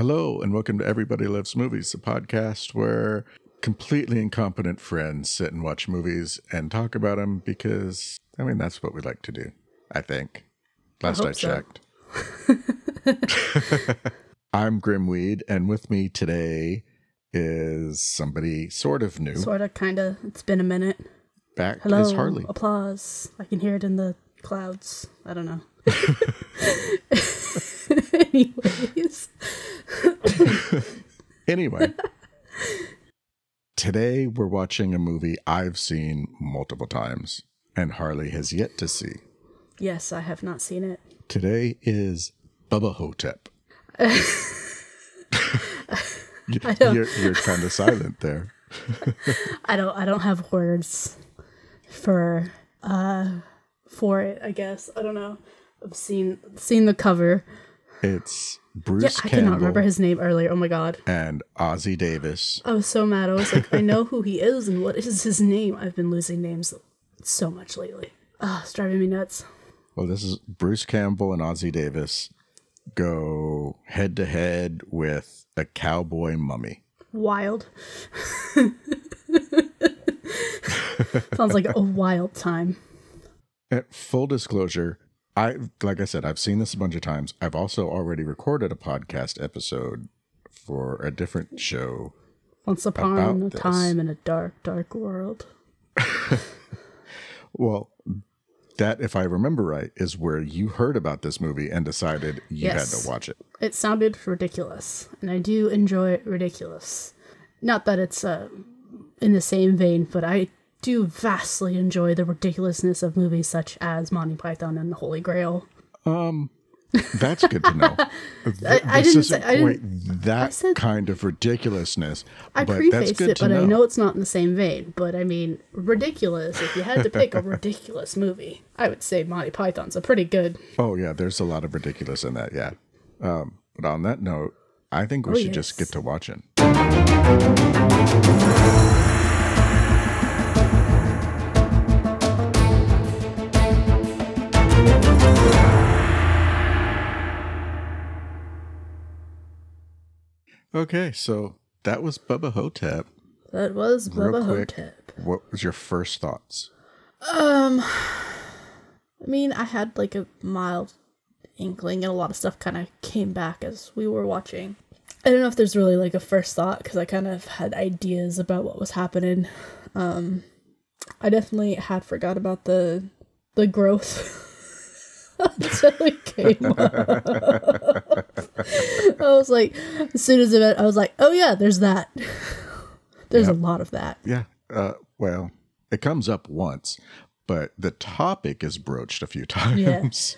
Hello, and welcome to Everybody Loves Movies, a podcast where completely incompetent friends sit and watch movies and talk about them because, I mean, that's what we like to do, I think. Last I, so. checked. I'm Grimweed, and with me today is somebody sort of new. Sort of, kind of. It's been a minute. Back Hello. is Harley. Applause. I can hear it in the clouds. I don't know. Anyways, Anyway, today we're watching a movie I've seen multiple times and Harley has yet to see. yes, I have not seen it. Today is Bubba Hotep. you're, you're kind of silent there. I don't. I don't have words for uh for it. I guess I don't know. I've seen seen the cover. It's Bruce. Yeah, I Campbell cannot remember his name earlier. Oh my god. and Ossie Davis. I was so mad. I was like, I know who he is and what is his name. I've been losing names so much lately. Ah, it's driving me nuts. Well, this is Bruce Campbell and Ossie Davis go head to head with a cowboy mummy. Wild. Sounds like a wild time. At full disclosure, I like I said, I've seen this a bunch of times. I've also already recorded a podcast episode for a different show. Once upon a time in a dark, dark world. Well, that if I remember right, is where you heard about this movie and decided you had to watch it. It sounded ridiculous, and I do enjoy ridiculous. Not that it's uh, in the same vein, but I do vastly enjoy the ridiculousness of movies such as Monty Python and the Holy Grail. Um, That's good to know. I this didn't say- I didn't- that said- kind of ridiculousness, I but that's prefaced good it, to but know. I know it's not in the same vein. But I mean, ridiculous. If you had to pick a ridiculous movie, I would say Monty Python's a pretty good. Oh yeah, there's a lot of ridiculous in that. Yeah. Um, but on that note, I think we Oh, should just get to watching. Okay, so that was Bubba Hotep. That was Real Bubba quick, Hotep. what was your first thoughts? Um, I mean, I had like a mild inkling, and a lot of stuff kind of came back as we were watching. I don't know if there's really like a first thought because I kind of had ideas about what was happening. Um, I definitely had forgot about the the growth until it came up. I was like, as soon as it, I was like, oh yeah, there's that. There's a lot of that. Yeah. Uh, well, it comes up once, but the topic is broached a few times.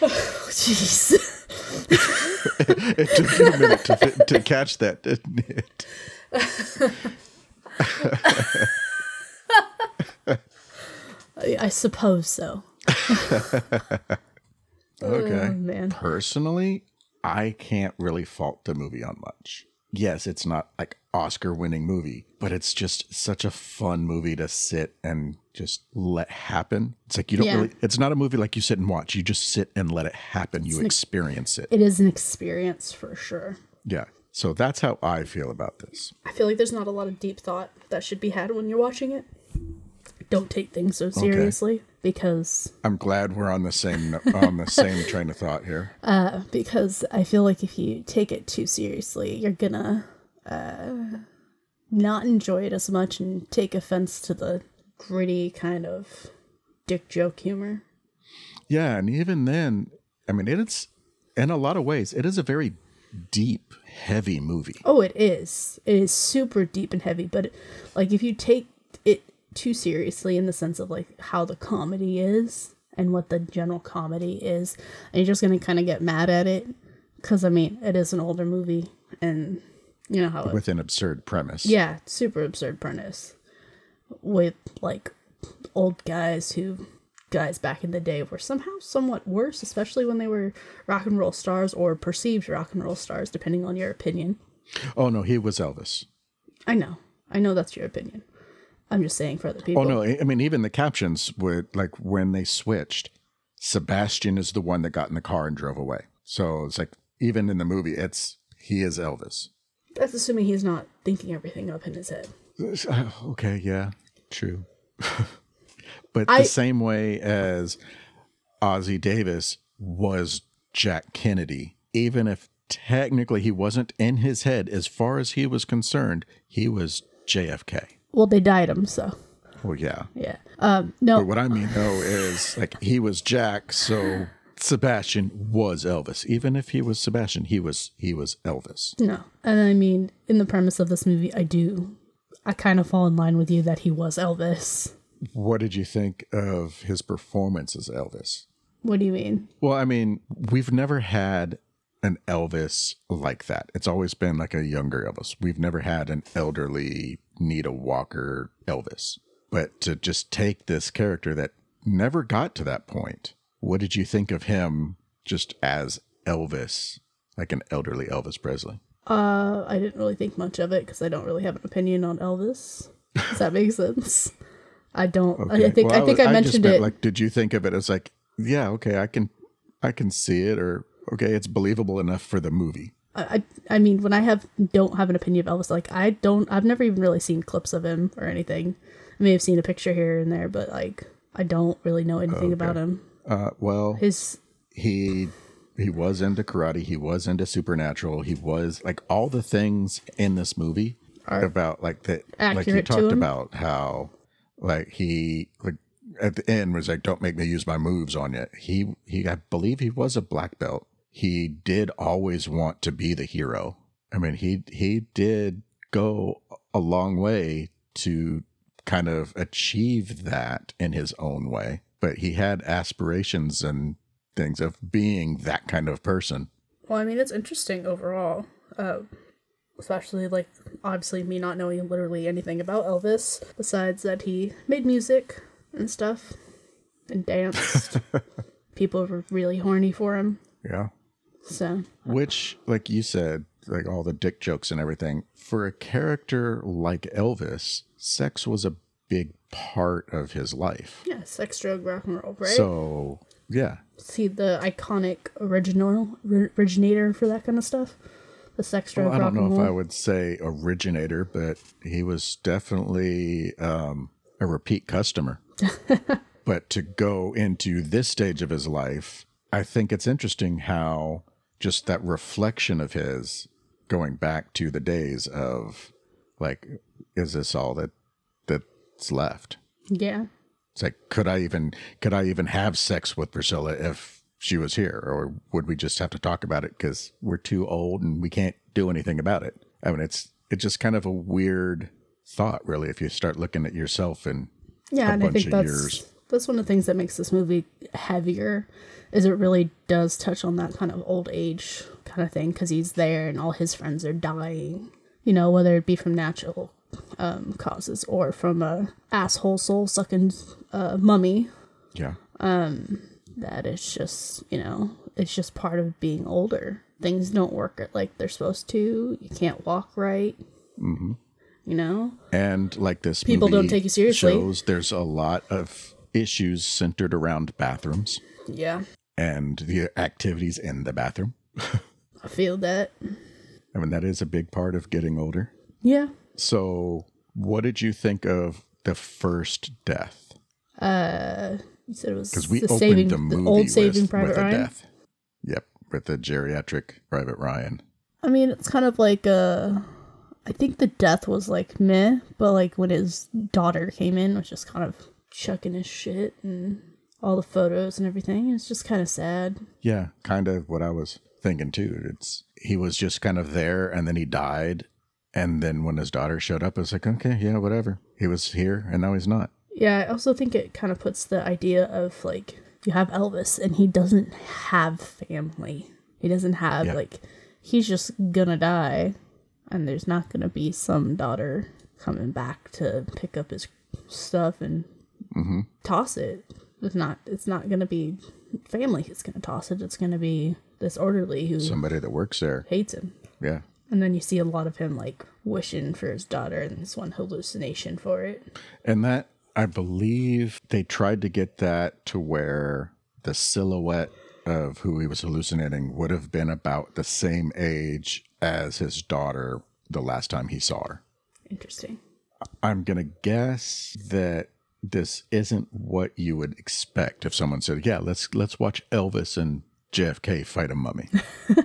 Jeez. it took you a minute to, fit, to catch that, didn't it? I suppose so. Okay. Oh, man. Personally, I can't really fault the movie on much. Yes, it's not like Oscar winning movie, but it's just such a fun movie to sit and just let happen. It's like you don't Yeah. really it's not a movie like you sit and watch. You just sit and let it happen. You experience it. It is an experience for sure. Yeah. So that's how I feel about this. I feel like there's not a lot of deep thought that should be had when you're watching it. Don't take things so seriously because I'm glad we're on the same on the same train of thought here. Uh, because I feel like if you take it too seriously, you're gonna uh, not enjoy it as much and take offense to the gritty kind of dick joke humor. Yeah, and even then, I mean, it's in a lot of ways, it is a very deep, heavy movie. Oh, it is. It is super deep and heavy, but like if you take too seriously in the sense of like how the comedy is and what the general comedy is, and you're just gonna kind of get mad at it because I mean it is an older movie and you know how it, with an absurd premise. yeah, super absurd premise with like old guys who guys back in the day were somehow somewhat worse, especially when they were rock and roll stars or perceived rock and roll stars, depending on your opinion. Oh no, he was Elvis. I know. I know that's your opinion. I'm just saying for other people. Oh no, I I mean even the captions would like when they switched, Sebastian is the one that got in the car and drove away. So it's like even in the movie, it's he is Elvis. That's assuming he's not thinking everything up in his head. Uh, Okay, yeah, true. but I- the same way as Ossie Davis was Jack Kennedy, even if technically he wasn't in his head, as far as he was concerned, he was JFK. Well, they died him, so Well, yeah. yeah. Um, no, But what I mean though is like he was Jack, so Sebastian was Elvis. Even if he was Sebastian, he was he was Elvis. no. And I mean, in the premise of this movie, I do, I kind of fall in line with you that he was Elvis. What did you think of his performance as Elvis? What do you mean? Well, I mean, we've never had an Elvis like that. It's always been like a younger Elvis. We've never had an elderly, need a walker Elvis. But to just take this character that never got to that point, what did you think of him just as Elvis, like an elderly Elvis Presley? Uh, I didn't really think much of it because I don't really have an opinion on Elvis. Does that make sense? I don't. I, I think. Well, I think was- I, just mentioned meant, it. Like, did you think of it as like, yeah, okay, I can, I can see it, or okay, it's believable enough for the movie. I, I mean, when I have don't have an opinion of Elvis, like I don't. I've never even really seen clips of him or anything. I may have seen a picture here and there, but like I don't really know anything about him. Uh, well, His he he was into karate he was into supernatural he was like all the things in this movie about like that like you talked about how like he like at the end was like don't make me use my moves on you he he i believe he was a black belt he did always want to be the hero i mean he he did go a long way to kind of achieve that in his own way but he had aspirations and things of being that kind of person well, I mean, it's interesting overall. Uh, especially like obviously me not knowing literally anything about Elvis besides that he made music and stuff and danced. People were really horny for him. yeah So. Which like you said like all the dick jokes and everything for a character like elvis sex was a big part of his life. Yeah, sex, drug, rock and roll, right? so yeah. See the iconic original originator for that kind of stuff? The sex, drug, well, i don't know and if i would say originator but he was definitely um, a repeat customer. But to go into this stage of his life i think it's interesting how just that reflection of his going back to the days of like is this all that that's left? Yeah, it's like could i even could i even have sex with priscilla if she was here? Or would we just have to talk about it because we're too old and we can't do anything about it? I mean it's it's just kind of a weird thought really if you start looking at yourself and yeah, a and I think of that's years. That's one of the things that makes this movie heavier, is it really does touch on that kind of old age kind of thing because he's there and all his friends are dying. You know, whether it be from natural um, causes or from a asshole soul sucking uh, mummy yeah that it's just you know it's just part of being older things don't work like they're supposed to you can't walk right mm-hmm. you know And like this People don't take you seriously. Shows there's a lot of issues centered around bathrooms yeah and the activities in the bathroom. i feel that I mean, that is a big part of getting older. yeah So, what did you think of the first death? Uh, you said it was Because we the opened saving the movie old saving private with a ryan death. Yep, with the geriatric Private Ryan. i mean it's kind of like uh i think the death was like meh but like when his daughter came in was just kind of chucking his shit and all the photos and everything it's just kind of sad Yeah, kind of what I was thinking too. It's he was just kind of there, and then he died, and then when his daughter showed up, I was like, okay, yeah, whatever. He was here, and now he's not. Yeah, I also think it kind of puts the idea of like you have Elvis and he doesn't have family. He doesn't have Yeah. like he's just gonna die and there's not gonna be some daughter coming back to pick up his stuff and Mm-hmm. toss it. It's not it's not gonna be family who's gonna toss it. It's gonna be this orderly who Somebody that works there. hates him. Yeah. And then you see a lot of him like wishing for his daughter and this one hallucination for it. And that, I believe they tried to get that to where the silhouette of who he was hallucinating would have been about the same age as his daughter the last time he saw her. Interesting. I'm going to guess that this isn't what you would expect if someone said, "Yeah, let's let's watch Elvis and JFK fight a mummy."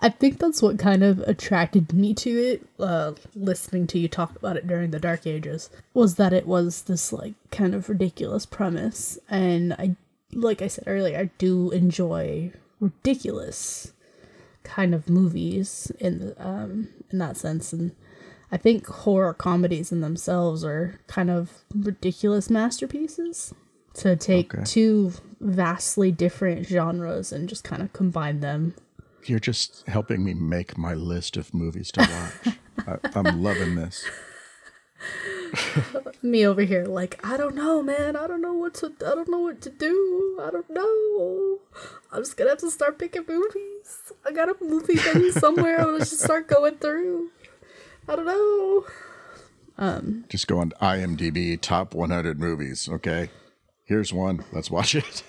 I think that's what kind of attracted me to it, uh, listening to you talk about it during the Dark Ages, was that it was this, like, kind of ridiculous premise. And I, like I said earlier, I do enjoy ridiculous kind of movies in, um, in that sense. And I think horror comedies in themselves are kind of ridiculous masterpieces. To take Okay. two vastly different genres and just kind of combine them You're just helping me make my list of movies to watch. I, I'm loving this. me over here like i don't know man i don't know what to i don't know what to do i don't know i'm just gonna have to start picking movies i got a movie thing somewhere i'm gonna just start going through i don't know Um, Just go on IMDb top 100 movies. Okay, here's one. Let's watch it.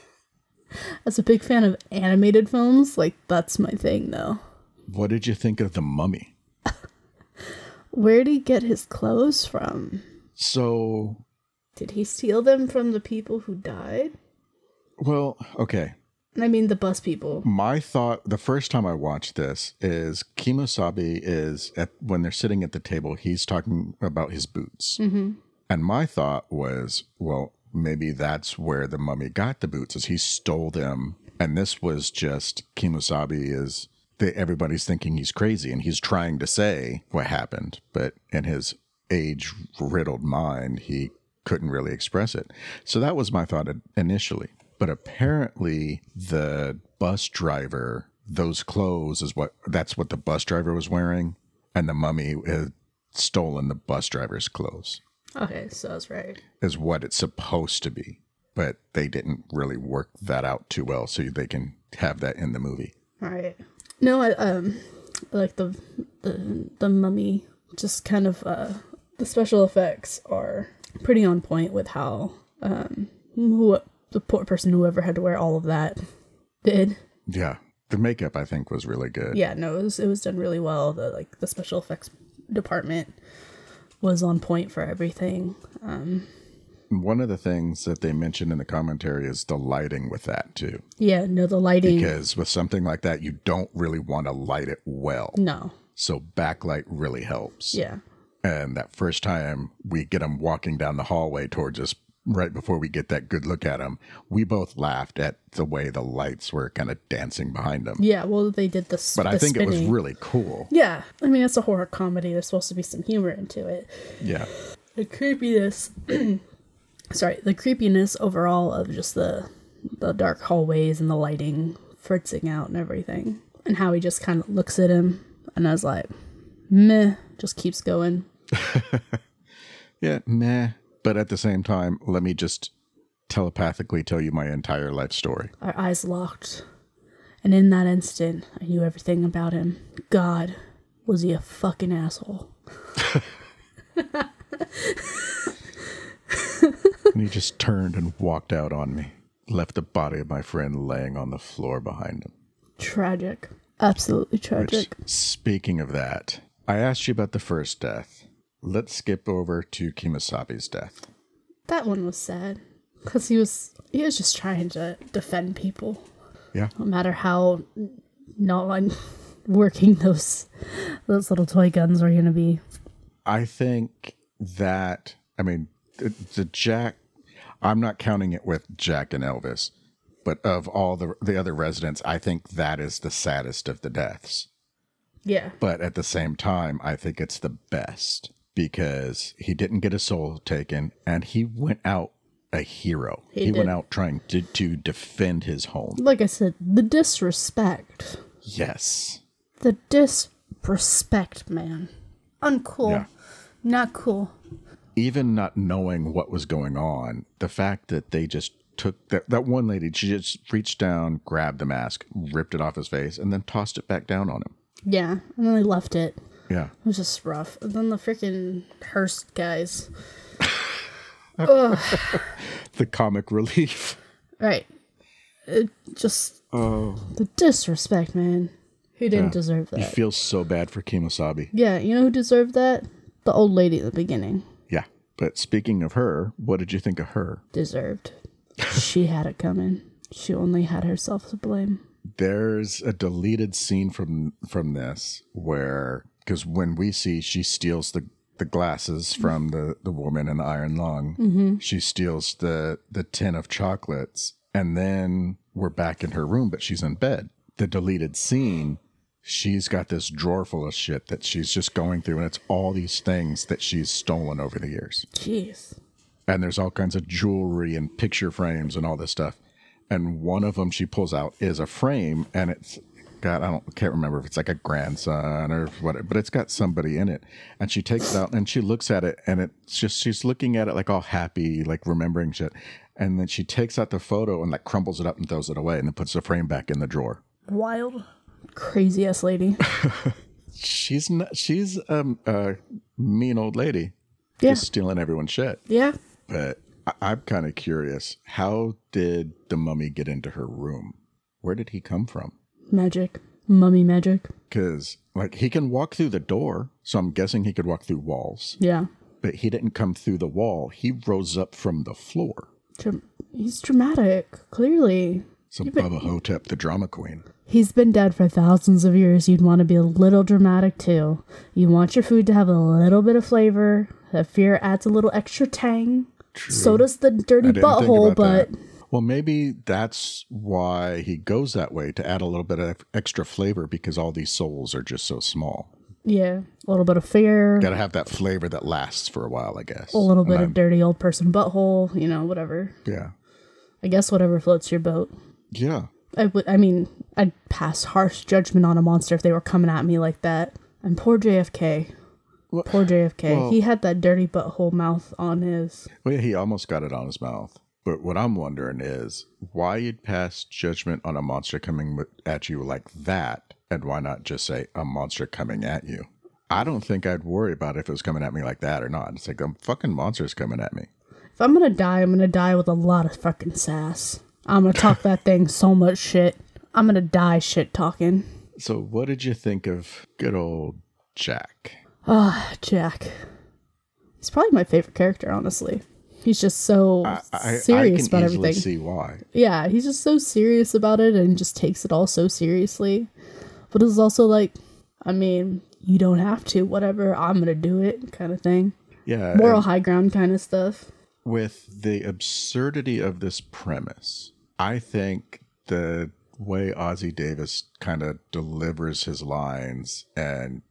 as a big fan of animated films like that's my thing though What did you think of the Mummy? where did he get his clothes from So, did he steal them from the people who died well, okay. I mean the bus people My thought the first time I watched this is Kemosabe is at when they're sitting at the table, he's talking about his boots. Mm-hmm. And my thought was, well, maybe that's where the mummy got the boots, is he stole them. And this was just Kemosabe is they, everybody's thinking he's crazy and he's trying to say what happened, but in his age riddled mind, he couldn't really express it. So that was my thought initially. But apparently, the bus driver, those clothes is what that's what the bus driver was wearing, and the mummy had stolen the bus driver's clothes, okay so that's right is what it's supposed to be. But they didn't really work that out too well, so they can have that in the movie. Right. No, I um like the the the mummy just kind of uh the special effects are pretty on point with how um who the poor person whoever had to wear all of that did. Yeah, the makeup I think was really good. Yeah, no, it was it was done really well. The like the special effects department was on point for everything. Um One of the things that they mentioned in the commentary is the lighting with that too. yeah, no the lighting Because with something like that, you don't really want to light it well. no. So backlight really helps. Yeah. And that first time we get him walking down the hallway towards us, right before we get that good look at him, we both laughed at the way the lights were kind of dancing behind him. Yeah, well they did this But I think it was really cool. Yeah. I mean it's a horror comedy. There's supposed to be some humor into it. Yeah. the creepiness sorry the creepiness overall of just the the dark hallways and the lighting fritzing out and everything and how he just kind of looks at him and i was like meh just keeps going Yeah, meh. But at the same time, let me just telepathically tell you my entire life story. our eyes locked and in that instant i knew everything about him god was he a fucking asshole And he just turned and walked out on me, left the body of my friend laying on the floor behind him. tragic absolutely Which, tragic speaking of that, I asked you about the first death. Let's skip over to Kemosabe's death. that one was sad because he was he was just trying to defend people Yeah. no matter how non working those those little toy guns are gonna be. I think that, I mean, the, the Jack, I'm not counting it with Jack and Elvis, but of all the, the other residents, I think that is the saddest of the deaths. Yeah. But at the same time, I think it's the best because he didn't get his soul taken and he went out a hero. He He, went out trying to, to defend his home. Like I said, the disrespect. Yes. The disrespect, man. Uncool. Yeah. Not cool. Even not knowing what was going on, the fact that they just took that, that one lady, she just reached down, grabbed the mask, ripped it off his face, and then tossed it back down on him. Yeah. And then they left it. Yeah. It was just rough. And then the freaking Hearst guys. The comic relief. Right. It just Oh, The disrespect, man. Who didn't Yeah. deserve that? you feel so bad for Kemosabe. yeah, you know who deserved that? The old lady at the beginning. Yeah. But speaking of her, what did you think of her? Deserved. she had it coming. She only had herself to blame. There's a deleted scene from from this where because when we see she steals the the glasses from the the woman in the iron lung, mm-hmm. she steals the the tin of chocolates, and then we're back in her room, but she's in bed. The deleted scene. She's got this drawer full of shit that she's just going through, and it's all these things that she's stolen over the years. Jeez. and there's all kinds of jewelry and picture frames and all this stuff. And one of them she pulls out is a frame, and it's got I don't can't remember if it's like a grandson or what, but it's got somebody in it. And she takes it out and she looks at it, and it's just she's looking at it like all happy, like remembering shit. And then she takes out the photo and like crumbles it up and throws it away, and then puts the frame back in the drawer. Wild. Crazy ass lady. She's not, she's um, a mean old lady, Yeah. just stealing everyone's shit. Yeah. But I- I'm kind of curious. How did the mummy get into her room? Where did he come from? Magic. Mummy magic. Because, like, he can walk through the door. So I'm guessing he could walk through walls. Yeah. But he didn't come through the wall. He rose up from the floor. He's dramatic, clearly. So Bubba Hotep, the drama queen. He's been dead for thousands of years. You'd want to be a little dramatic too. You want your food to have a little bit of flavor. That fear adds a little extra tang. So does the dirty I didn't think butthole, but that. Well, maybe that's why he goes that way to add a little bit of extra flavor because all these souls are just so small. yeah, a little bit of fear, Got to have that flavor that lasts for a while, I guess. a little bit of dirty old person butthole, you know, whatever. Yeah. I guess whatever floats your boat. Yeah. I would. I mean, I'd pass harsh judgment on a monster if they were coming at me like that. And poor JFK. Well- Poor JFK. well- he had that dirty butthole mouth on his. Well, yeah, he almost got it on his mouth. But what I'm wondering is why you'd pass judgment on a monster coming at you like that, and why not just say a monster coming at you? I don't think I'd worry about if it was coming at me like that or not. It's like a fucking monster's coming at me. If I'm gonna die, I'm gonna die with a lot of fucking sass. I'm gonna talk that thing so much shit. I'm gonna die shit talking. So, what did you think of good old Jack? Ah, Jack. He's probably my favorite character, honestly. He's just so I, I serious can about everything. see why. yeah, he's just so serious about it and just takes it all so seriously. But it's also like, I mean, you don't have to, whatever, I'm gonna do it kind of thing. Yeah, Moral high ground kind of stuff. with the absurdity of this premise, I think the way Ossie Davis kind of delivers his lines and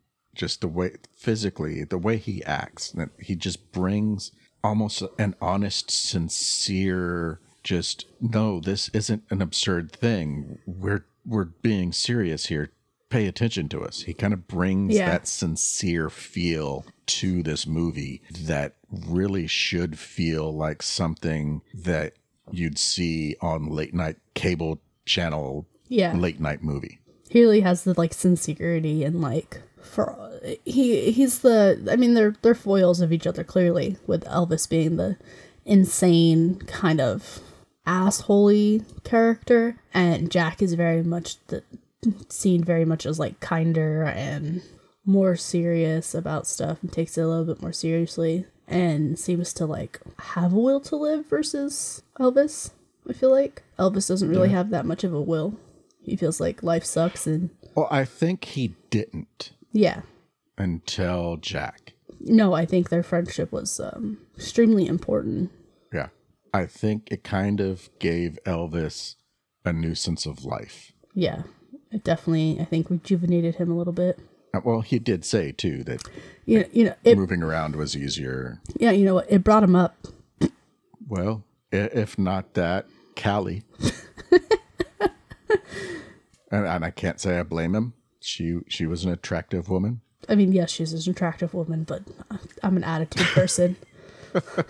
just the way physically, the way he acts, that he just brings almost an honest, sincere, just no, this isn't an absurd thing. We're we're being serious here. Pay attention to us. He kind of brings Yeah. that sincere feel to this movie that really should feel like something that you'd see on late night cable channel Yeah. late night movie. he really has the like sincerity and like for he he's the I mean they're they're foils of each other clearly with Elvis being the insane kind of assholey character and Jack is very much the seen very much as like kinder and more serious about stuff and takes it a little bit more seriously and seems to like have a will to live versus Elvis. I feel like Elvis doesn't really have that much of a will. He feels like life sucks and Well, I think he didn't yeah. Until Jack. No, I think their friendship was um, extremely important. Yeah. I think it kind of gave Elvis a new sense of life. Yeah, it definitely I think rejuvenated him a little bit. Uh, Well, he did say too that You know, you know it. moving around was easier. Yeah, you know what? It brought him up. Well, if not that, Callie. and, and I can't say I blame him. She she was an attractive woman. I mean, yes, she's an attractive woman, but I'm an attitude person.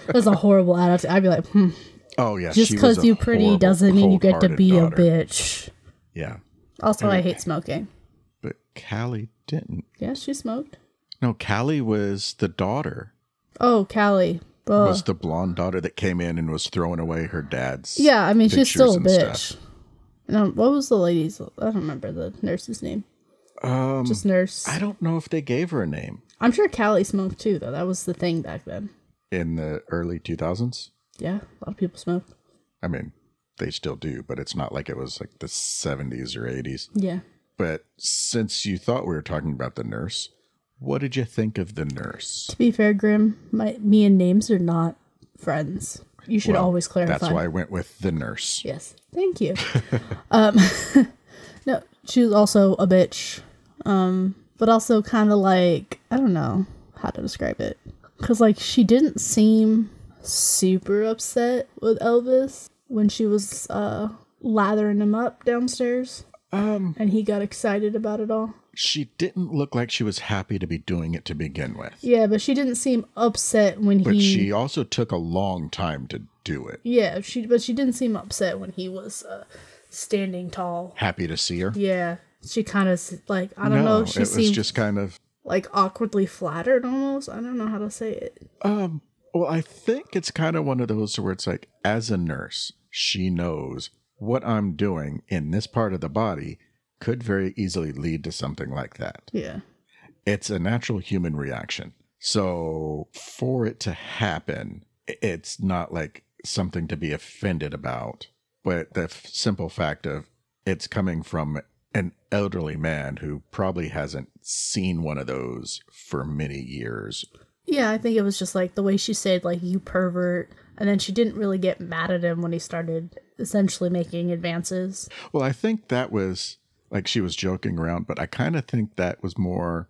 That's a horrible attitude. I'd be like, hmm, Oh yeah, just because you're pretty horrible, doesn't mean you get to be daughter. a bitch. Yeah, Also, I hate smoking. but Callie didn't. Yeah, she smoked. No, Callie was the daughter. Oh, Callie. Ugh. Was the blonde daughter that came in and was throwing away her dad's. Yeah, I mean, she's still a bitch. stuff. No, what was the lady's? I don't remember the nurse's name. Um, Just nurse. I don't know if they gave her a name I'm sure Callie smoked too, though. That was the thing back then. in the early 2000s. Yeah, a lot of people smoked. I mean, they still do, but it's not like it was like the 70s or 80s. Yeah. But since you thought we were talking about the nurse, what did you think of the nurse? To be fair, Grim, my me and names are not friends. You should Well, always clarify. That's why I went with the nurse. Yes. Thank you. um, no, she was also a bitch, um, but also kind of like I don't know how to describe it, because like she didn't seem super upset with Elvis when she was uh lathering him up downstairs, Um, and he got excited about it all. she didn't look like she was happy to be doing it to begin with. Yeah, but she didn't seem upset when But he. But she also took a long time to do it. Yeah, she but she didn't seem upset when he was uh, standing tall. Happy to see her. Yeah, she kind of like I don't no, know. She it was seemed just kind of like awkwardly flattered almost. I don't know how to say it. Um, well, I think it's kind of one of those where it's like, as a nurse, she knows what I'm doing in this part of the body could very easily lead to something like that. Yeah. It's a natural human reaction. So for it to happen, it's not like something to be offended about, but the f- simple fact of it's coming from elderly man who probably hasn't seen one of those for many years Yeah, I think it was just like the way she said like you pervert and then she didn't really get mad at him when he started essentially making advances. Well, I think that was like she was joking around, but I kind of think that was more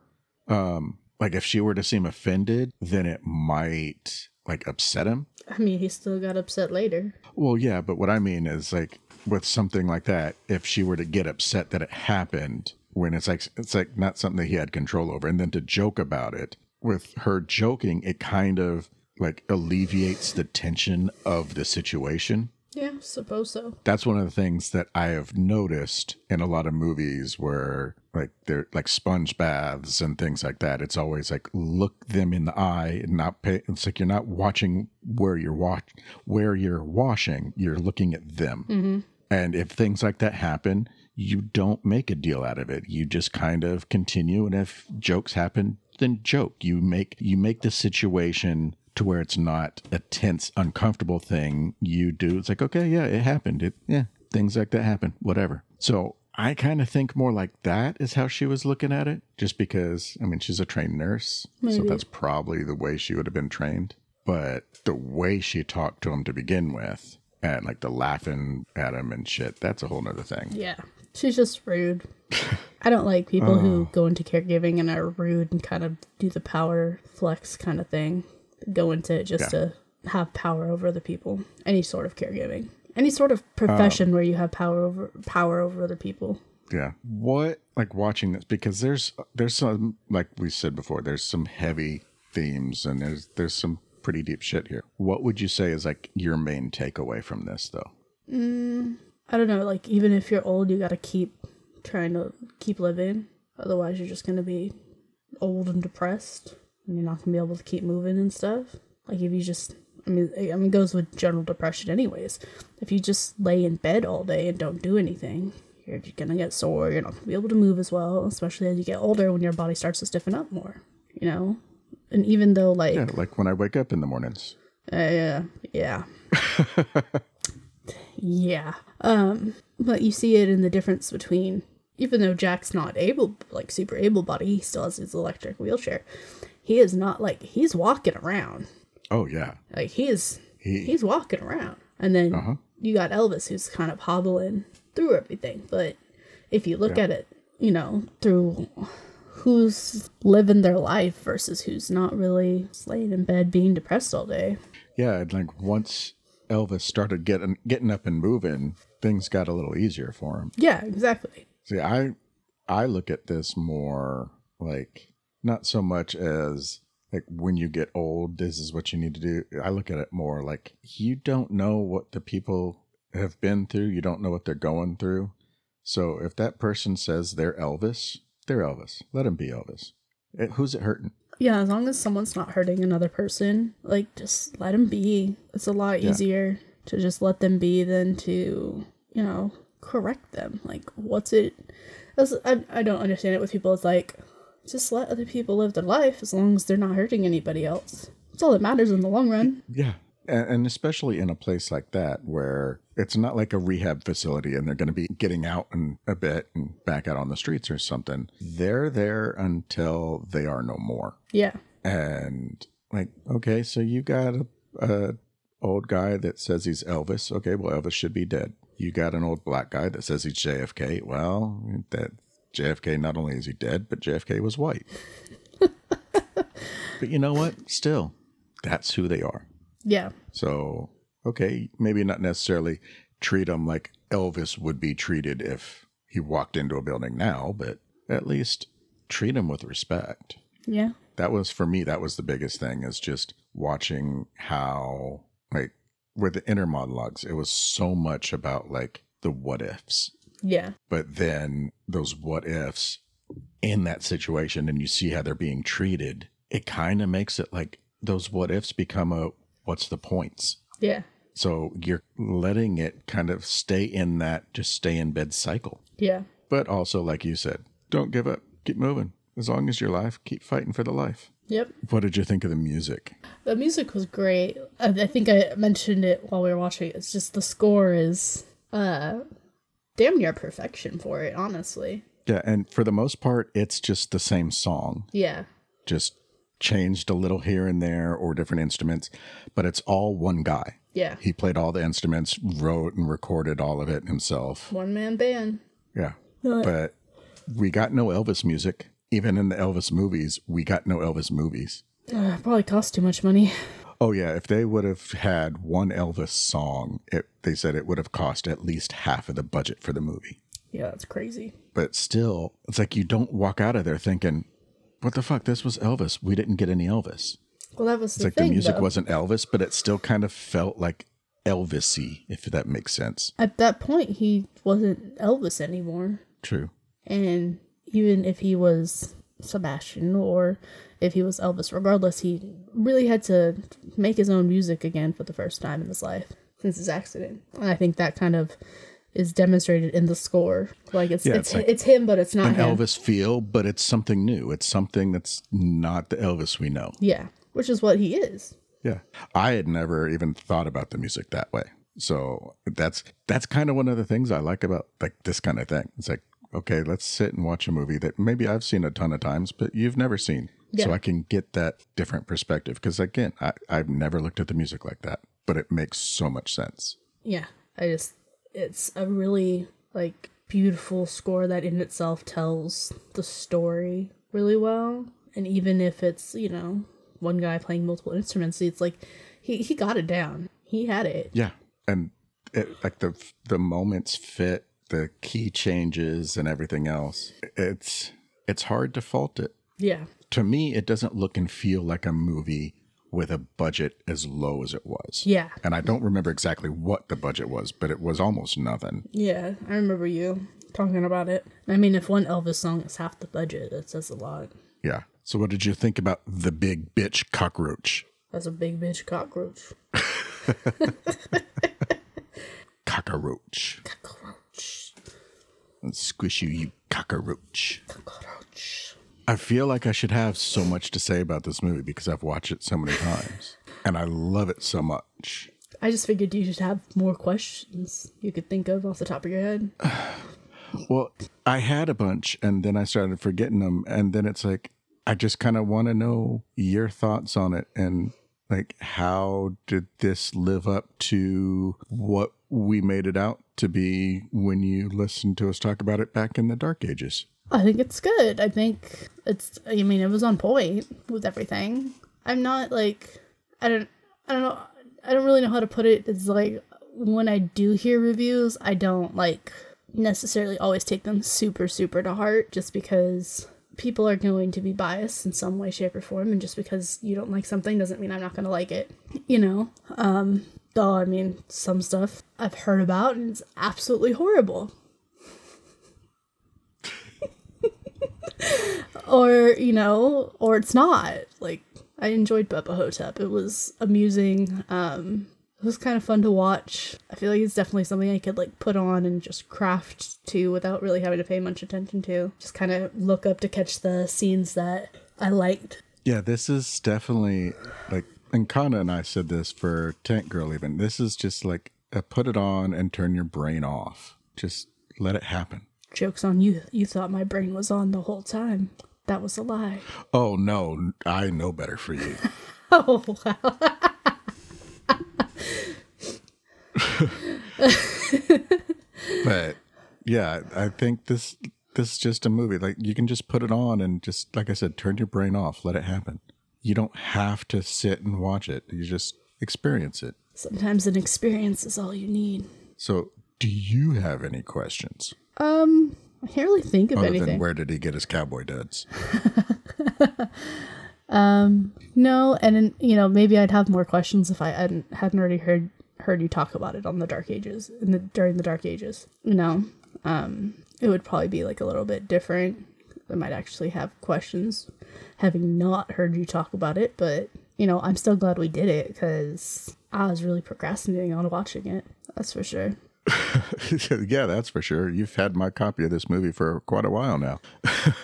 um like if she were to seem offended, then it might like upset him. I mean, he still got upset later. Well, yeah, but what I mean is like with something like that, if she were to get upset that it happened when it's like it's like not something that he had control over and then to joke about it, with her joking, it kind of like alleviates the tension of the situation. Yeah, suppose so. that's one of the things that I have noticed in a lot of movies where like they're like sponge baths and things like that. It's always like look them in the eye and not pay. It's like you're not watching where you're watch where you're washing. You're looking at them. Mm-hmm. And if things like that happen, you don't make a deal out of it. You just kind of continue. And if jokes happen, then joke. You make you make the situation to where it's not a tense, uncomfortable thing. You do. It's like, okay, yeah, it happened. It yeah, things like that happen. Whatever. So I kind of think more like that is how she was looking at it. Just because I mean she's a trained nurse, so that's probably the way she would have been trained. But the way she talked to him to begin with, and like the laughing at him and shit, that's a whole nother thing. Yeah. She's just rude. I don't like people who oh. go into caregiving and are rude and kind of do the power flex kind of thing. Go into it just Yeah. to have power over other people. Any sort of caregiving. Any sort of profession oh. where you have power over power over other people. Yeah. What like watching this because there's there's some like we said before, there's some heavy themes and there's there's some pretty deep shit here. What would you say is like your main takeaway from this though? Mm, I don't know, like even if you're old you gotta keep trying to keep living. Otherwise you're just gonna be old and depressed and you're not gonna be able to keep moving and stuff. Like if you just I mean I mean it goes with general depression anyways. If you just lay in bed all day and don't do anything, you're just gonna get sore, you're not gonna be able to move as well, especially as you get older when your body starts to stiffen up more. You know? And even though like Yeah, like when I wake up in the mornings. uh, yeah. yeah. Um, but you see it in the difference between even though Jack's not able like super able body, he still has his electric wheelchair. He is not like he's walking around. Oh yeah. Like he is He- he's walking around. And then Uh-huh. you got Elvis who's kind of hobbling through everything. But if you look at it, you know, through who's living their life versus who's not really laying in bed being depressed all day. Yeah, and like once Elvis started getting getting up and moving, things got a little easier for him. Yeah, exactly. See, I I look at this more like not so much as like when you get old, this is what you need to do. I look at it more like you don't know what the people have been through. You don't know what they're going through. So if that person says they're Elvis, they're Elvis. Let them be Elvis. It, who's it hurting? Yeah, as long as someone's not hurting another person, like just let them be. It's a lot Yeah. easier to just let them be than to, you know, correct them? Like, what's it? I, I don't understand it with people. It's like, just let other people live their life as long as they're not hurting anybody else. That's all that matters in the long run. Yeah. And, especially in a place like that where it's not like a rehab facility and they're going to be getting out in a bit and back out on the streets or something. They're there until they are no more. Yeah. And like, okay, so you got a, a old guy that says he's Elvis. Okay, well, Elvis should be dead. You got an old black guy that says he's JFK. Well, that JFK not only is he dead, but JFK was white. but you know what? Still, that's who they are. Yeah. So, okay, maybe not necessarily treat him like Elvis would be treated if he walked into a building now, but at least treat him with respect. Yeah. That was for me, that was the biggest thing is just watching how, like, with the inner monologues, it was so much about like the what ifs. Yeah. But then those what ifs in that situation and you see how they're being treated, it kind of makes it like those what ifs become a what's the points? Yeah. So you're letting it kind of stay in that just stay in bed cycle. Yeah. But also, like you said, don't give up, keep moving. As long as your life, keep fighting for the life. Yep. What did you think of the music? The music was great. I, I think I mentioned it while we were watching. It's just the score is uh damn near perfection for it, honestly. Yeah, and for the most part, it's just the same song, Yeah. just changed a little here and there or different instruments, but it's all one guy. Yeah. He played all the instruments, wrote and recorded all of it himself. One man band. Yeah. But we got no Elvis music. Even in the Elvis movies, we got no Elvis movies. Uh, probably cost too much money. Oh yeah, if they would have had one Elvis song, it, they said it would have cost at least half of the budget for the movie. Yeah, that's crazy. But still, it's like you don't walk out of there thinking, "What the fuck? This was Elvis. We didn't get any Elvis." Well, that was It's the like thing. the music though. wasn't Elvis, but it still kind of felt like Elvisy, if that makes sense. At that point, he wasn't Elvis anymore. True. And even if he was Sebastian or if he was Elvis, regardless, he really had to make his own music again for the first time in his life since his accident. And I think that kind of is demonstrated in the score. Like it's Yeah, it's it's it's, him, but it's not An him. Elvis feel, but it's something new. It's something that's not the Elvis we know. Yeah, which is what he is. Yeah. I had never even thought about the music that way. So that's that's kind of one of the things I like about like this kind of thing. It's like, okay, let's sit and watch a movie that maybe I've seen a ton of times, but you've never seen. So I can get that different perspective. Because again, I, I've never looked at the music like that, but it makes so much sense. Yeah, I just it's a really like beautiful score that in itself tells the story really well. And even if it's, you know, one guy playing multiple instruments, it's like he he got it down. He had it. Yeah. And it, like the the moments fit, the key changes and everything else. It's it's hard to fault it. Yeah. To me, it doesn't look and feel like a movie with a budget as low as it was. Yeah. And I don't remember exactly what the budget was, but it was almost nothing. Yeah, I remember you talking about it. I mean, if one Elvis song is half the budget, it says a lot. Yeah. So what did you think about the big bitch cockroach? That's a big bitch cockroach. Cockroach. Cockroach. Let's squish you, you cockroach. Cockroach. I feel like I should have so much to say about this movie because I've watched it so many times. And I love it so much. I just figured you should have more questions you could think of off the top of your head. Well, I had a bunch and then I started forgetting them. And then it's like, I just kind of want to know your thoughts on it and like, how did this live up to what we made it out to be when you listened to us talk about it back in the dark ages? I think it's good. I think it's. I mean, it was on point with everything. I'm not like. I don't. I don't know. I don't really know how to put it. It's like when I do hear reviews, I don't like necessarily always take them super super to heart, just because people are going to be biased in some way, shape, or form, and just because you don't like something doesn't mean I'm not going to like it. You know. Um. Though I mean, some stuff I've heard about and it's absolutely horrible. or you know or it's not like i enjoyed bubba hotep it was amusing um It was kind of fun to watch. I feel like it's definitely something I could like put on and just craft to without really having to pay much attention to. Just kind of look up to catch the scenes that I liked. Yeah, this is definitely like, and Kana and I said this for Tank Girl even. This is just like a put it on and turn your brain off. Just let it happen. Joke's on you. You thought my brain was on the whole time. That was a lie. Oh no, I know better for you. Oh, wow. but yeah, I think this this is just a movie. Like you can just put it on and just like I said, turn your brain off, let it happen. You don't have to sit and watch it. You just experience it. Sometimes an experience is all you need. So, do you have any questions Um, I can't really think of other anything. than where did he get his cowboy duds? um, No, and then, you know maybe I'd have more questions if I hadn't hadn't already heard heard you talk about it on the Dark Ages in the during the Dark Ages. You know, um, it would probably be like a little bit different. I might actually have questions, having not heard you talk about it. But you know, I'm still glad we did it because I was really procrastinating on watching it. That's for sure. yeah, that's for sure. You've had my copy of this movie for quite a while now.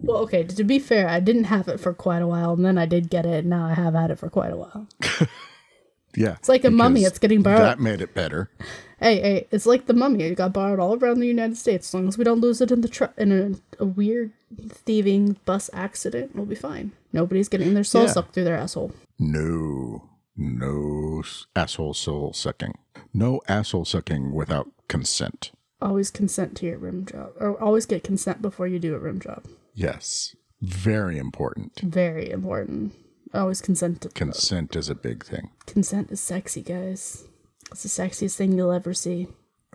Well, okay. To be fair, I didn't have it for quite a while, and then I did get it, and now I have had it for quite a while. Yeah, It's like a mummy; it's getting borrowed. That made it better. Hey, hey, it's like the mummy. It got borrowed all around the United States. As long as we don't lose it in the tr- in a, a weird thieving bus accident, we'll be fine. Nobody's getting their soul Yeah. sucked through their asshole. No, no asshole soul sucking. No asshole sucking without consent. Always consent to your rim job, or always get consent before you do a rim job. Yes, very important. Very important. Always consent. To, Consent is a big thing. consent is sexy, guys. It's the sexiest thing you'll ever see.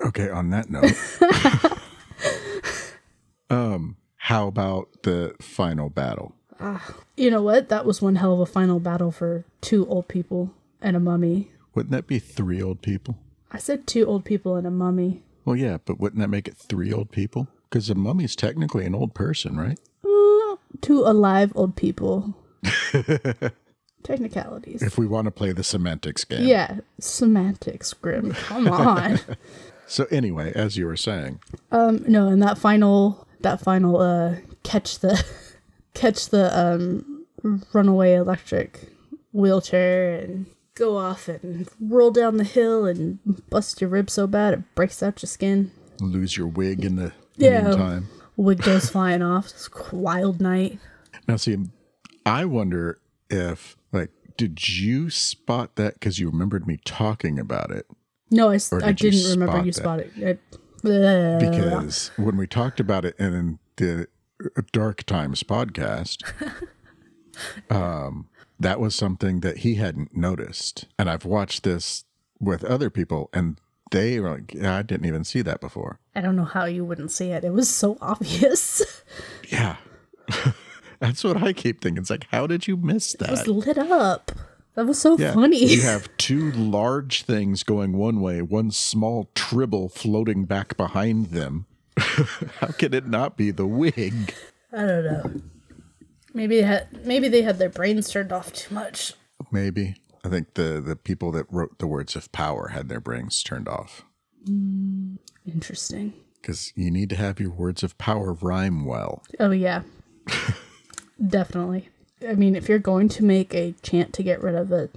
Okay, on that note, um, how about the final battle? You know what? That was one hell of a final battle for two old people and a mummy. Wouldn't that be three old people? I said two old people and a mummy. Well, yeah, but wouldn't that make it three old people? Because a mummy's technically an old person, right? Uh, two alive old people. Technicalities. If we want to play the semantics game. Yeah, semantics, Grim. Come on. So anyway, as you were saying, um, no, and that final, that final, uh, catch the, catch the, um, runaway electric wheelchair and go off and roll down the hill and bust your rib so bad it breaks out your skin. lose your wig in the Yeah. meantime. Wig goes flying off. It's a wild night. Now, see, I wonder if, like, did you spot that because you remembered me talking about it? No, I, I did you didn't remember spot you that? spotted it. Because when we talked about it in the Dark Times podcast, um, that was something that he hadn't noticed. And I've watched this with other people, and they were like, yeah, I didn't even see that before. I don't know how you wouldn't see it. It was so obvious. Yeah. That's what I keep thinking. It's like, how did you miss that? It was lit up. That was so Yeah, funny. You have two large things going one way, one small tribble floating back behind them. How can it not be the wig? I don't know. Maybe they had maybe they had their brains turned off too much. Maybe. I think the, the people that wrote the words of power had their brains turned off. Hmm, interesting. Because you need to have your words of power rhyme well. Oh yeah. Definitely. I mean, if you're going to make a chant to get rid of a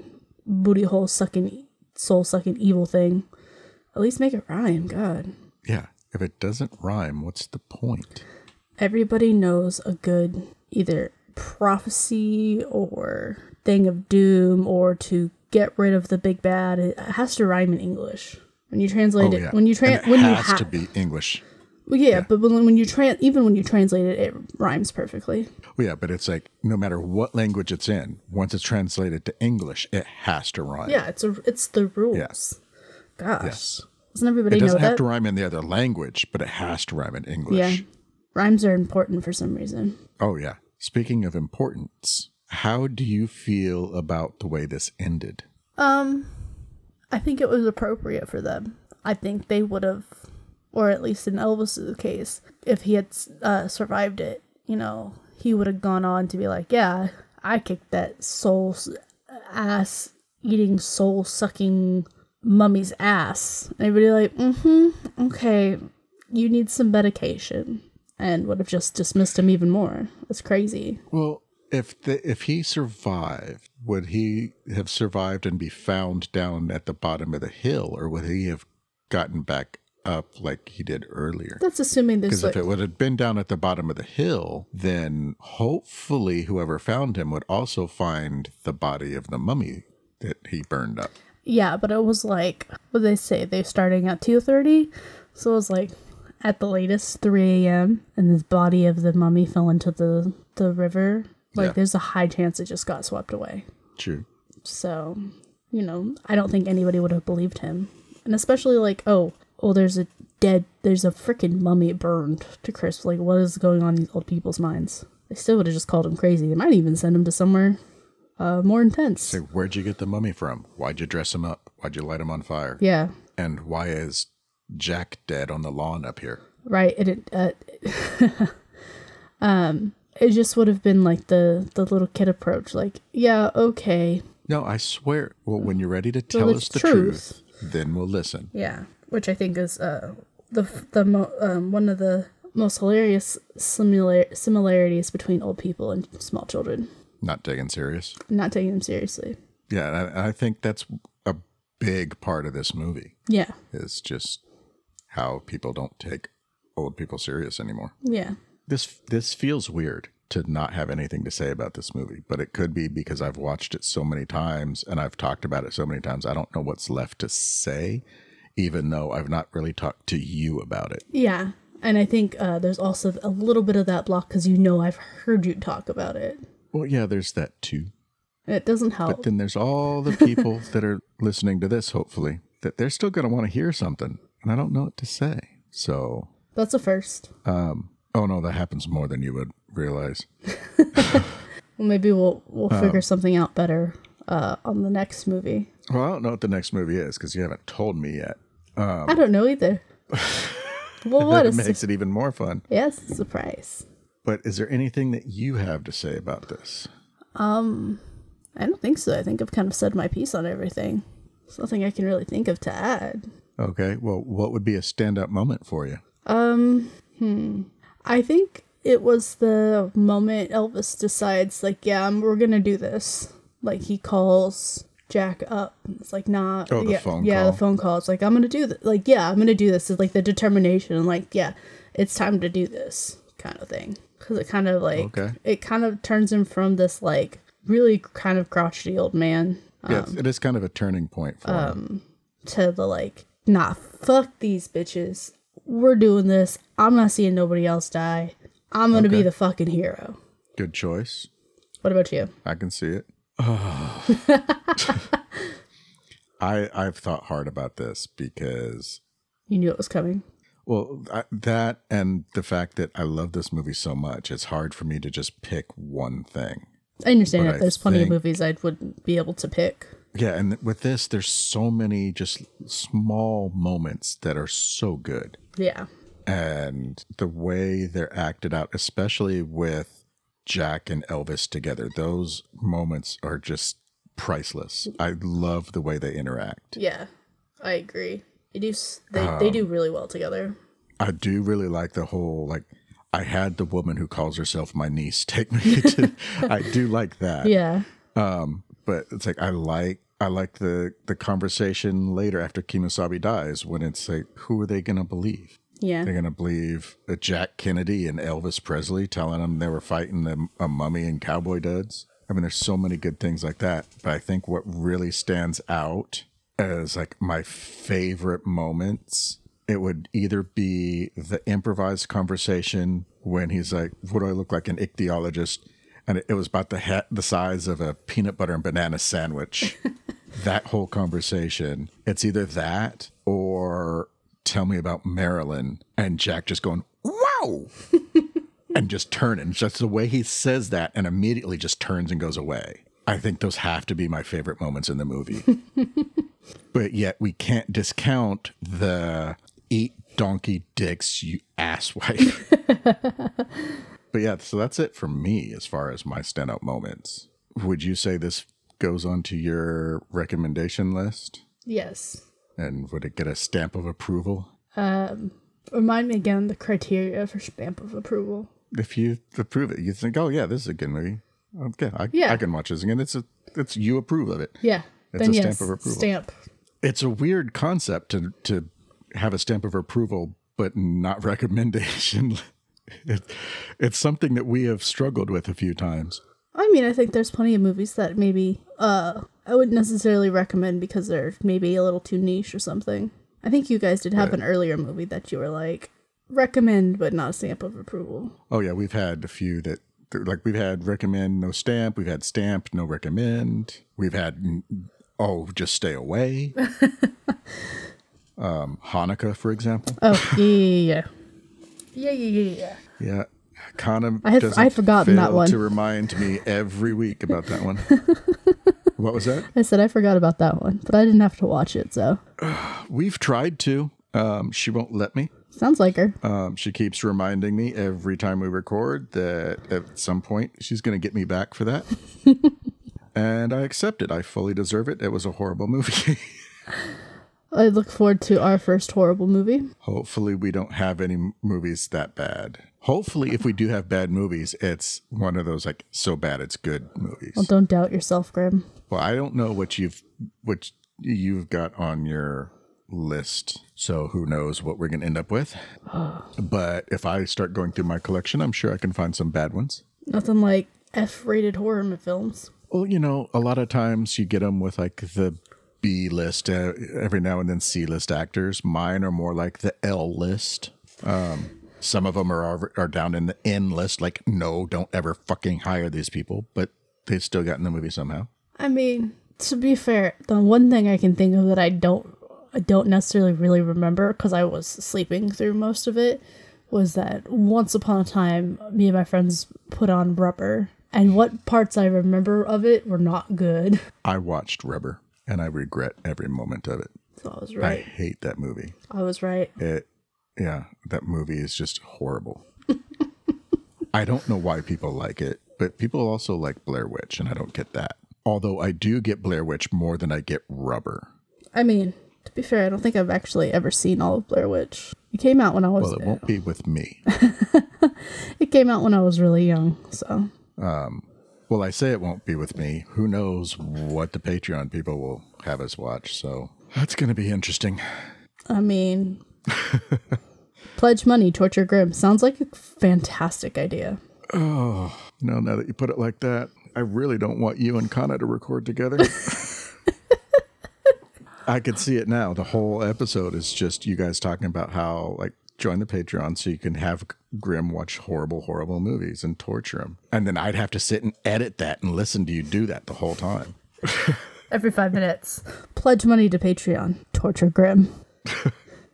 booty hole sucking, soul sucking evil thing, at least make it rhyme. God. Yeah. If it doesn't rhyme, what's the point? Everybody knows a good either prophecy or thing of doom or to get rid of the big bad. It has to rhyme in English. When you translate oh, it, when you Oh, And trans, it when you has have to be English. Well, yeah, but when, when you tran even when you translate it, it rhymes perfectly. Well, yeah, but it's like no matter what language it's in, once it's translated to English, it has to rhyme. Yeah, it's a it's the rules. Yes. Gosh, Yes. doesn't everybody It doesn't have that? to rhyme in the other language, but it has to rhyme in English. yeah, rhymes are important for some reason. Oh, yeah. Speaking of importance, how do you feel about the way this ended? Um, I think it was appropriate for them. I think they would have, or at least in Elvis's case, if he had uh, survived it, you know, he would have gone on to be like, yeah, I kicked that soul's ass, eating soul sucking mummy's ass. And everybody like, mm-hmm, okay, you need some medication. And would have just dismissed him even more. It's crazy. Well, if the if he survived, would he have survived and be found down at the bottom of the hill, or would he have gotten back up like he did earlier? That's assuming there's Because like, if it would have been down at the bottom of the hill, then hopefully whoever found him would also find the body of the mummy that he burned up. Yeah, but it was like what they say? They're starting at two thirty, so it was like at the latest three a.m. and the body of the mummy fell into the the river. Like Yeah. there's a high chance it just got swept away. True. So you know, I don't think anybody would have believed him, and especially like oh oh there's a dead there's a freaking mummy burned to crisp. Like what is going on in these old people's minds? They still would have just called him crazy. They might even send him to somewhere uh, more intense. Say, where'd you get the mummy from? Why'd you dress him up? Why'd you light him on fire? Yeah, And why is Jack dead on the lawn up here? right it, it uh, um it just would have been like the the little kid approach like yeah okay No, I swear. Well, when you're ready to tell it's us the truth. truth, then we'll listen. yeah which i think is uh the the mo- um, one of the most hilarious similar similarities between old people and small children Not taken serious. not taking them seriously Yeah, I, I think that's a big part of this movie yeah is just how people don't take old people serious anymore. yeah This this feels weird to not have anything to say about this movie, but it could be because I've watched it so many times and I've talked about it so many times. I don't know what's left to say, even though I've not really talked to you about it. yeah and i think uh there's also a little bit of that block because you know i've heard you talk about it Well, yeah, there's that too. it doesn't help But then there's all the people that are listening to this, hopefully, that they're still going to want to hear something. And I don't know what to say. So, that's a first um, oh no, that happens more than you would realize. Well, maybe we'll we'll Oh. figure something out better uh, on the next movie. Well, I don't know what the next movie is because you haven't told me yet. I don't know either. well, what makes it even more fun. yes, surprise. But is there anything that you have to say about this? Um, I don't think so. I think I've kind of said my piece on everything. There's nothing I can really think of to add. Okay. Well, what would be a standout moment for you? Um, hmm. I think it was the moment Elvis decides, like, yeah, um, we're gonna do this. Like he calls Jack up. It's like, nah. Oh, the yeah, phone yeah, call. the phone call. It's like I'm gonna do this. Like, yeah, I'm gonna do this. It's like the determination. Like, yeah, it's time to do this kind of thing. Because it kind of like Okay. it kind of turns him from this like really kind of crotchety old man yes, it is kind of a turning point for him. to the like, nah, fuck these bitches. We're doing this. I'm not seeing nobody else die. I'm gonna be the fucking hero. Good choice. What about you? I can see it. I I've thought hard about this because You knew it was coming. well I, that and the fact that I love this movie so much, it's hard for me to just pick one thing. I understand But that I there's plenty think- of movies I wouldn't be able to pick. Yeah, and with this, there's so many just small moments that are so good. Yeah. and the way they're acted out, especially with Jack and Elvis together, those moments are just priceless. I love the way they interact. Yeah. I agree. They do they, they do really well together. I do really like the whole like I had the woman who calls herself my niece take me to I do like that. Yeah. Um, But it's like I like I like the the conversation later after Kemosabe dies when it's like who are they gonna believe? Yeah. They're gonna believe uh, Jack Kennedy and Elvis Presley telling them they were fighting a, a mummy and cowboy duds. I mean, there's so many good things like that. But I think what really stands out as like my favorite moments, it would either be the improvised conversation when he's like, "What do I look like, an ichthyologist?" And it, it was about the ha- the size of a peanut butter and banana sandwich. that whole conversation, it's either that or tell me about Marilyn and Jack just going, wow, and just turning. Just the way he says that and immediately just turns and goes away. I think those have to be my favorite moments in the movie. but yet we can't discount the eat donkey dicks, you asswife. But yeah, so that's it for me as far as my standout moments. Would you say this goes onto your recommendation list? Yes. And would it get a stamp of approval? Um, remind me again the criteria for stamp of approval. If you approve it, you think, oh yeah, this is a good movie. Okay, I, Yeah. I can watch this again. It's a, it's you approve of it. Yeah. It's then a yes, stamp of approval. Stamp. It's a weird concept to to have a stamp of approval, but not recommendation. it, it's something that we have struggled with a few times. I mean, I think there's plenty of movies that maybe uh I wouldn't necessarily recommend because they're maybe a little too niche or something. I think you guys did have an earlier movie that you were like recommend but not a stamp of approval. Oh yeah, we've had a few that like we've had recommend no stamp, we've had stamp no recommend, we've had oh just stay away. um, Hanukkah, for example. Oh yeah yeah yeah yeah yeah yeah. yeah. Yeah, I had- doesn't I had forgotten that one. to remind me every week about that one. what was that? I said I forgot about that one, but I didn't have to watch it, so We've tried to. Um, she won't let me. sounds like her. Um, she keeps reminding me every time we record that at some point she's going to get me back for that. and I accept it. I fully deserve it. It was a horrible movie. I look forward to our first horrible movie. Hopefully, we don't have any movies that bad. Hopefully, if we do have bad movies, it's one of those like so bad it's good movies. Well, don't doubt yourself, Grim. Well, I don't know what you've what you've got on your list, so who knows what we're going to end up with. but if I start going through my collection, I'm sure I can find some bad ones. Nothing like F-rated horror films. Well, you know, a lot of times you get them with like the B list, uh, every now and then C list actors. Mine are more like the L list. Um, some of them are are are down in the N list. Like, no, don't ever fucking hire these people. But they still got in the movie somehow. I mean, to be fair, the one thing I can think of that I don't I don't necessarily really remember because I was sleeping through most of it was that once upon a time me and my friends put on rubber and what parts I remember of it were not good. I watched Rubber, and I regret every moment of it. So I was right. I hate that movie. I was right. It, yeah, that movie is just horrible. I don't know why people like it, but people also like Blair Witch, and I don't get that. Although I do get Blair Witch more than I get Rubber. I mean, to be fair, I don't think I've actually ever seen all of Blair Witch. It came out when I was Well, it won't be with me. it came out when I was really young, so um, Well, I say it won't be with me. Who knows what the Patreon people will have us watch? So that's going to be interesting. I mean, pledge money, torture grim. Sounds like a fantastic idea. Oh. You know, now that you put it like that, I really don't want you and Kana to record together. I could see it now. The whole episode is just you guys talking about how, like, join the Patreon so you can have Grim watch horrible, horrible movies and torture him. And then I'd have to sit and edit that and listen to you do that the whole time. Every five minutes. Pledge money to Patreon. Torture grim.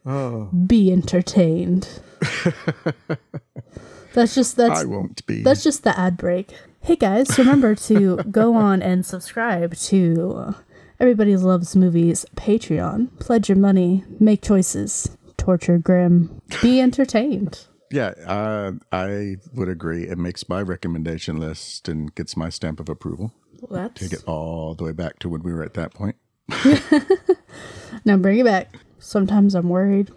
Oh. Be entertained. that's just that's I won't be. that's just the ad break. Hey guys, remember to go on and subscribe to Everybody Loves Movies Patreon. Pledge your money, make choices, torture grim, be entertained. yeah, uh, I would agree. It makes my recommendation list and gets my stamp of approval. Well, that's Take it all the way back to when we were at that point. now bring it back. Sometimes I'm worried.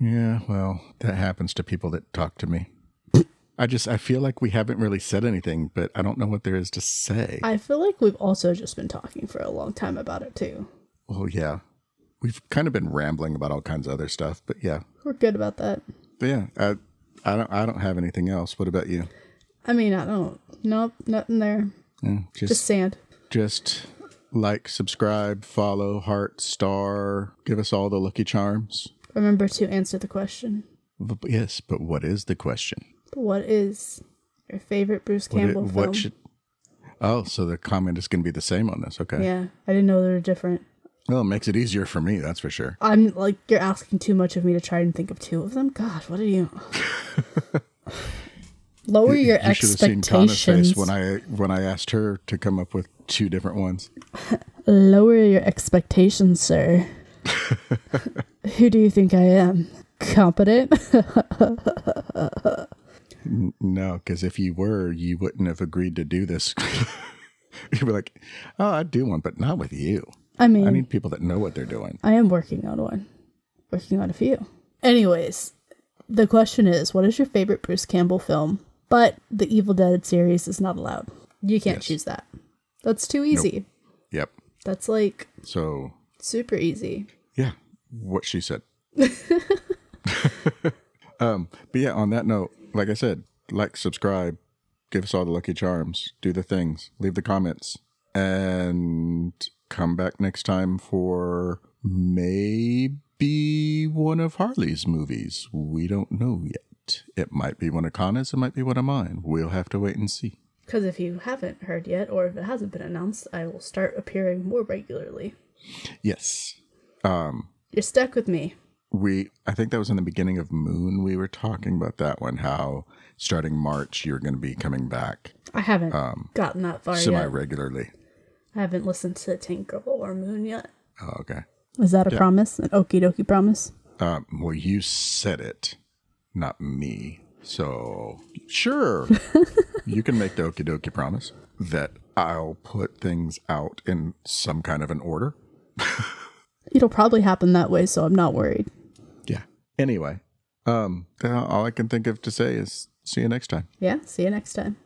Yeah, well, that happens to people that talk to me. I just I feel like we haven't really said anything, but I don't know what there is to say. I feel like we've also just been talking for a long time about it too. well, yeah. We've kind of been rambling about all kinds of other stuff, but yeah. We're good about that. But yeah, I I don't I don't have anything else. What about you? I mean, I don't. Nope, nothing there. Yeah, Just just sand. just like, subscribe, follow, heart, star, give us all the lucky charms. Remember to answer the question. But yes, but what is the question? What is your favorite Bruce What, it- Campbell what film? should Oh, so the comment is going to be the same on this. Okay. Yeah, I didn't know they were different. Well, it makes it easier for me, that's for sure. I'm like you're asking too much of me to try and think of two of them. God, what are you? Lower your you should have seen expectations. face when I when I asked her to come up with two different ones. Lower your expectations, sir. Who do you think I am? Competent? No, because if you were, you wouldn't have agreed to do this. You'd be like, oh, I do one, but not with you. I mean, I need people that know what they're doing. I am working on one. Working on a few. Anyways, the question is what is your favorite Bruce Campbell film? But the Evil Dead series is not allowed. You can't Yes. choose that. That's too easy. Yep. That's like So, super easy. yeah, what she said. um, but yeah, on that note, like I said, like, subscribe, give us all the lucky charms, do the things, leave the comments, and come back next time for maybe one of Harley's movies. We don't know yet. It might be one of Kana's, it might be one of mine. We'll have to wait and see. Because if you haven't heard yet, or if it hasn't been announced, I will start appearing more regularly. Yes. Um, you're stuck with me. we i think that was in the beginning of moon we were talking about that one how starting march you're going to be coming back I haven't um, gotten that far yet. semi regularly I haven't listened to Tank Girl or Moon yet. oh, okay Is that a promise? An okie dokie promise? um, well you said it not me so sure you can make the okie dokie promise that i'll put things out in some kind of an order It'll probably happen that way, so I'm not worried. yeah anyway um all i can think of to say is see you next time Yeah, see you next time.